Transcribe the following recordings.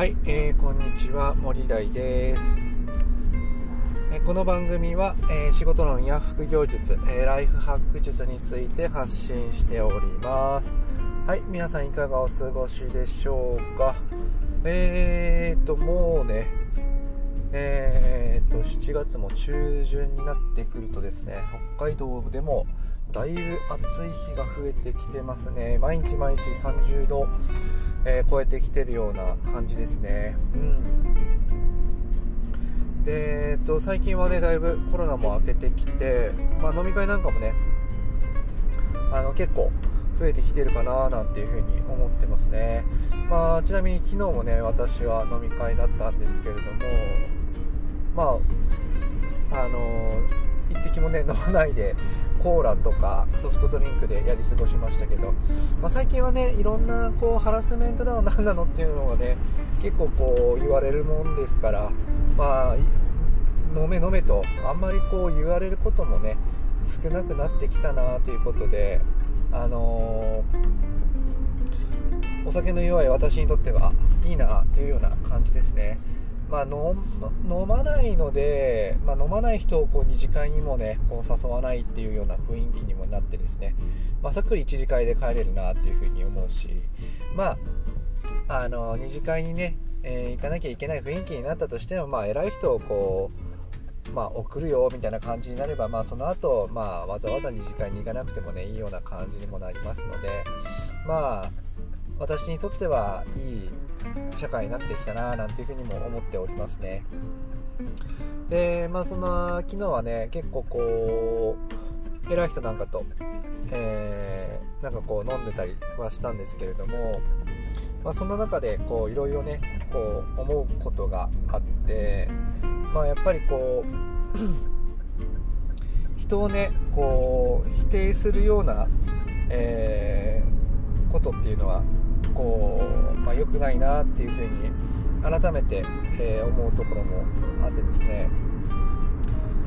はい、えー、こんにちは森大です、えー、この番組は、えー、仕事論や副業術、えライフハック術について発信しております。はい皆さんいかがお過ごしでしょうか？えーともうねえーと7月も中旬になってくるとですね北海道でもだいぶ暑い日が増えてきてますね。毎日毎日30度えー、超えてきてるような感じですね。うん。で、えっと、最近はねだいぶコロナも明けてきて、まあ、飲み会なんかもねあの結構増えてきてるかななんていうふうに思ってますね、まあ、ちなみに昨日もね私は飲み会だったんですけれどもまああの一滴もね飲まないでコーラとかソフトドリンクでやり過ごしましたけど、まあ、最近はねいろんなこうハラスメントだの何なのっていうのがね結構こう言われるもんですからまあ飲め飲めとあんまりこう言われることもね少なくなってきたなということであのー、お酒の弱い私にとってはいいなというような感じですね。まあ、飲まないので、まあ、飲まない人をこう2次会にもねこう誘わないっていうような雰囲気にもなってですね、まあ、さっくり1次会で帰れるなっていうふうに思うし。まああの2次会にね、えー、行かなきゃいけない雰囲気になったとしても、まあ、偉い人をこう、まあ、送るよみたいな感じになれば、まあ、その後、まあわざわざ2次会に行かなくてもねいいような感じにもなりますので。まあ私にとってはいい社会になってきたななんていうふうにも思っておりますね。でまあそんな昨日はね結構こう偉い人なんかと、えー、なんかこう飲んでたりはしたんですけれども、まあ、そんな中でこういろいろねこう思うことがあってまあやっぱりこう 人をねこう否定するような、えー、ことっていうのはこう、まあ、良くないなっていうふうに改めて、えー、思うところもあってですね、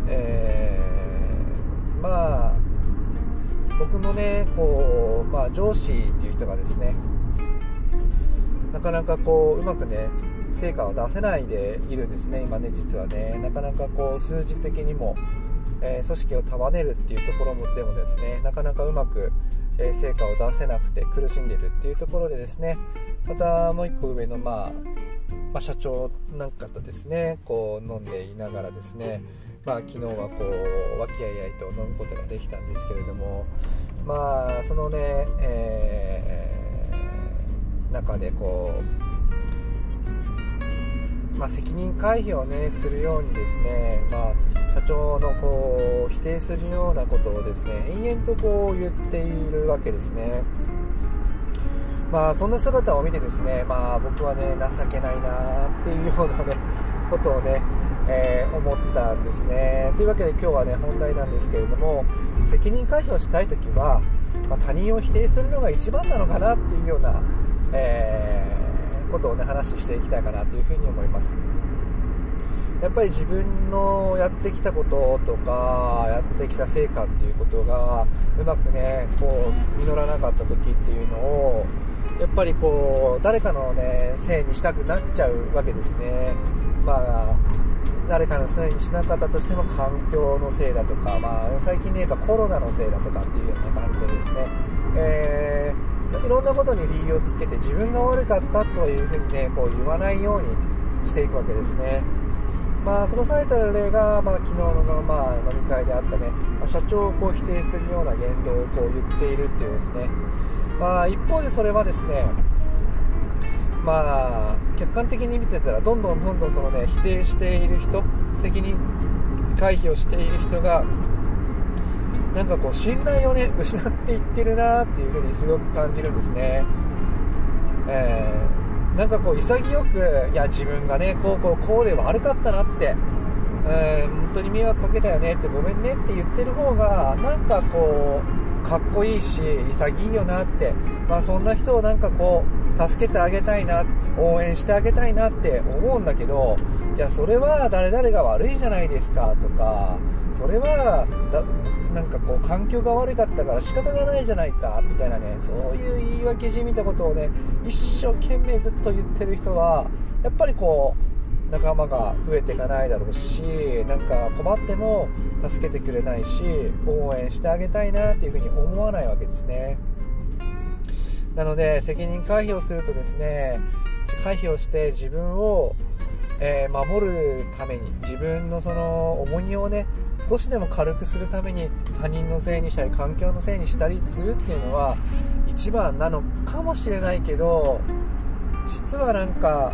えー、まあ僕のねこう、まあ、上司っていう人がですねなかなかこううまくね成果を出せないでいるんですね今ね実はね。なかなかこう数字的にも、えー、組織を束ねるっていうところもでもですねなかなかうまくえ成果を出せなくて苦しんでるっていうところでですね。またもう1個上の、まあ、まあ、社長なんかとですねこう飲んでいながらですねまあ、昨日はこう和気あいあいと飲むことができたんですけれどもまあそのね、えー、中でこうまあ、責任回避を、ね、するようにですね、まあ、社長のこう否定するようなことをですね延々とこう言っているわけですね。まあ、そんな姿を見てですね、まあ、僕はね情けないなっていうような、ね、ことをね、えー、思ったんですね。というわけで今日はね本題なんですけれども責任回避をしたい時は、まあ、他人を否定するのが一番なのかなっていうような、えーことをね話していきたいかなというふうに思います。やっぱり自分のやってきたこととかやってきた成果っていうことがうまくねこう実らなかった時っていうのをやっぱりこう誰かのねせいにしたくなっちゃうわけですね。まあ誰かのせいにしなかったとしても環境のせいだとか、まあ、最近で言えばコロナのせいだとかっていうような感じでですね、いろんなことに理由をつけて自分が悪かったというふうにねこう言わないようにしていくわけですね。まあ、その最たる例が、まあ、昨日の、まあ、飲み会であったね、まあ、社長をこう否定するような言動をこう言っているっていうですね、まあ、一方でそれはですね、まあ、客観的に見てたらどんどんどんどんその、ね、否定している人責任回避をしている人がなんかこう信頼をね失っていってるなっていう風にすごく感じるんですね、えー、なんかこう潔くいや自分がねこうこうこうで悪かったなって、えー、本当に迷惑かけたよねってごめんねって言ってる方がなんかこうかっこいいし潔いよなって、まあ、そんな人をなんかこう助けてあげたいな応援してあげたいなって思うんだけどいやそれは誰々が悪いじゃないですかとかそれはなんかこう環境が悪かったから仕方がないじゃないかみたいなねそういう言い訳じみたことをね一生懸命ずっと言ってる人はやっぱりこう仲間が増えていかないだろうしなんか困っても助けてくれないし応援してあげたいなっていうふうに思わないわけですね。なので責任回避をするとですね回避をして自分をえー、守るために自分のその重荷をね少しでも軽くするために他人のせいにしたり環境のせいにしたりするっていうのは一番なのかもしれないけど実はなんか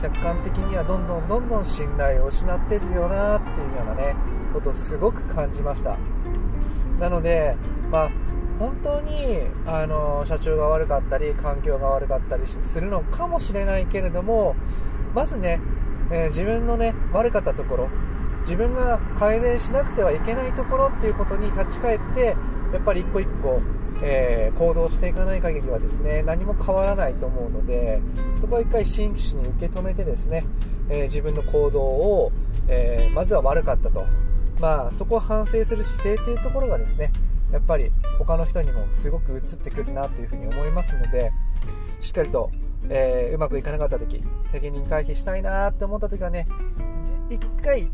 客観的にはどんどんどんどん信頼を失ってるよなっていうようなねことをすごく感じました。なのでまあ本当にあの社長が悪かったり環境が悪かったりするのかもしれないけれどもまずね、えー、自分のね悪かったところ自分が改善しなくてはいけないところっていうことに立ち返ってやっぱり一個一個、えー、行動していかない限りはですね何も変わらないと思うのでそこは一回真摯に受け止めてですね、えー、自分の行動を、えまずは悪かったと、まあ、そこを反省する姿勢というところがですねやっぱり他の人にもすごく映ってくるなというふうに思いますのでしっかりと、えー、うまくいかなかった時責任回避したいなって思った時はね一回一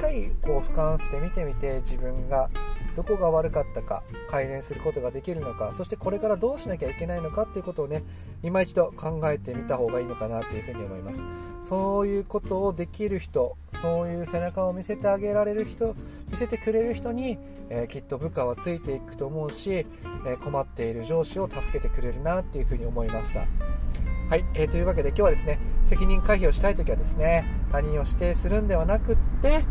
回こう俯瞰して見てみて自分がどこが悪かったか改善することができるのかそしてこれからどうしなきゃいけないのかっていうことをね今一度考えてみた方がいいのかなというふうに思います。そういうことをできる人そういう背中を見せてあげられる人見せてくれる人に、えー、きっと部下はついていくと思うし、えー、困っている上司を助けてくれるなっていうふうに思いました。はい、えー、というわけで今日はですね責任回避をしたい時はですね他人を指定するんではなくって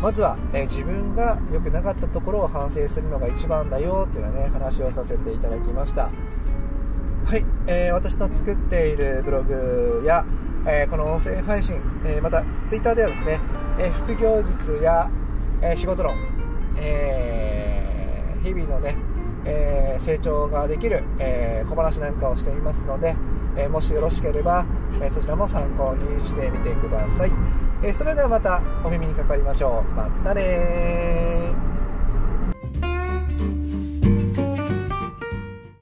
まずは、えー、自分が良くなかったところを反省するのが一番だよっていうのね話をさせていただきました。はい、えー、私の作っているブログや、えー、この音声配信、えまた Twitter ではですね、え副業術や、え仕事論、え日々のね、え成長ができる、え小話なんかをしていますので、えもしよろしければ、えそちらも参考にしてみてください。えそれではまたお耳にかかりましょう。またね